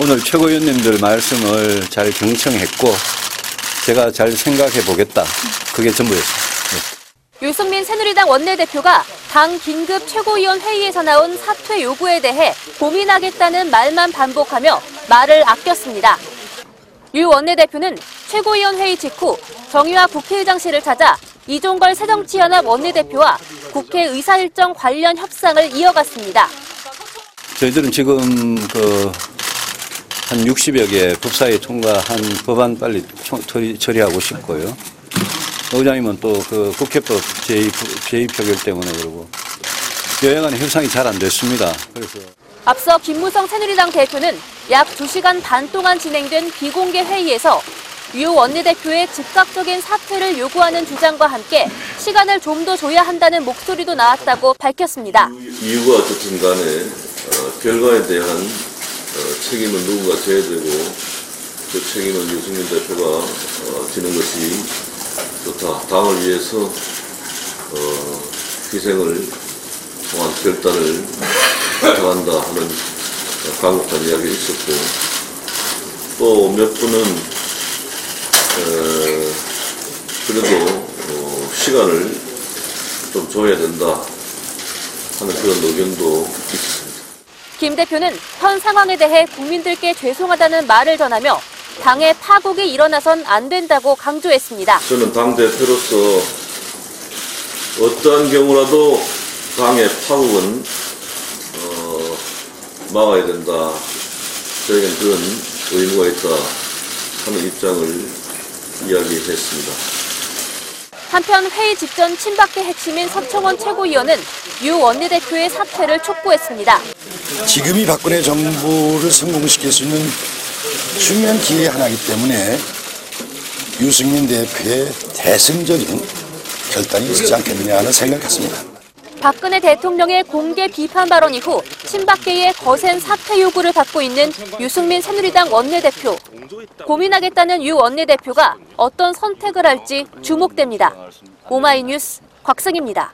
오늘 최고위원님들 말씀을 잘 경청했고 제가 잘 생각해 보겠다. 그게 전부였습니다. 유승민 새누리당 원내대표가 당 긴급 최고위원 회의에서 나온 사퇴 요구에 대해 고민하겠다는 말만 반복하며 말을 아꼈습니다. 유 원내대표는 최고위원 회의 직후 정의화 국회의장실을 찾아 이종걸 새정치연합 원내대표와 국회 의사일정 관련 협상을 이어갔습니다. 저희들은 지금 그 한 60여 개 법사위 통과한 법안 빨리 처리, 처리하고 싶고요. 의장님은 또 그 국회법 제2, 제2표결 때문에 그러고 여야간의 협상이 잘 안 됐습니다. 그래서 앞서 김무성 새누리당 대표는 약 2시간 반 동안 진행된 비공개 회의에서 유 원내대표의 즉각적인 사퇴를 요구하는 주장과 함께 시간을 좀 더 줘야 한다는 목소리도 나왔다고 밝혔습니다. 이유가 어떻든 간에 어, 결과에 대한 어, 책임은 누군가 져야 되고 그 책임은 유승민 대표가 어, 지는 것이 좋다. 당을 위해서 어, 희생을 통한 결단을 가져간다 하는 강력한 이야기가 있었고 또 몇 분은 어, 그래도 어, 시간을 좀 줘야 된다 하는 그런 의견도 있습니다. 김 대표는 현 상황에 대해 국민들께 죄송하다는 말을 전하며 당의 파국이 일어나선 안 된다고 강조했습니다. 저는 당 대표로서 어떠한 경우라도 당의 파국은 어, 막아야 된다. 저에겐 그런 의무가 있다 하는 입장을 이야기했습니다. 한편 회의 직전 친박계 핵심인 서청원 최고위원은 유 원내대표의 사퇴를 촉구했습니다. 지금이 박근혜 정부를 성공시킬 수 있는 중요한 기회 하나이기 때문에 유승민 대표의 대승적인 결단이 있지 않겠느냐 하는 생각을 했습니다. 박근혜 대통령의 공개 비판 발언 이후 친박계의 거센 사퇴 요구를 받고 있는 유승민 새누리당 원내대표. 고민하겠다는 유 원내대표가 어떤 선택을 할지 주목됩니다. 오마이뉴스 곽승입니다.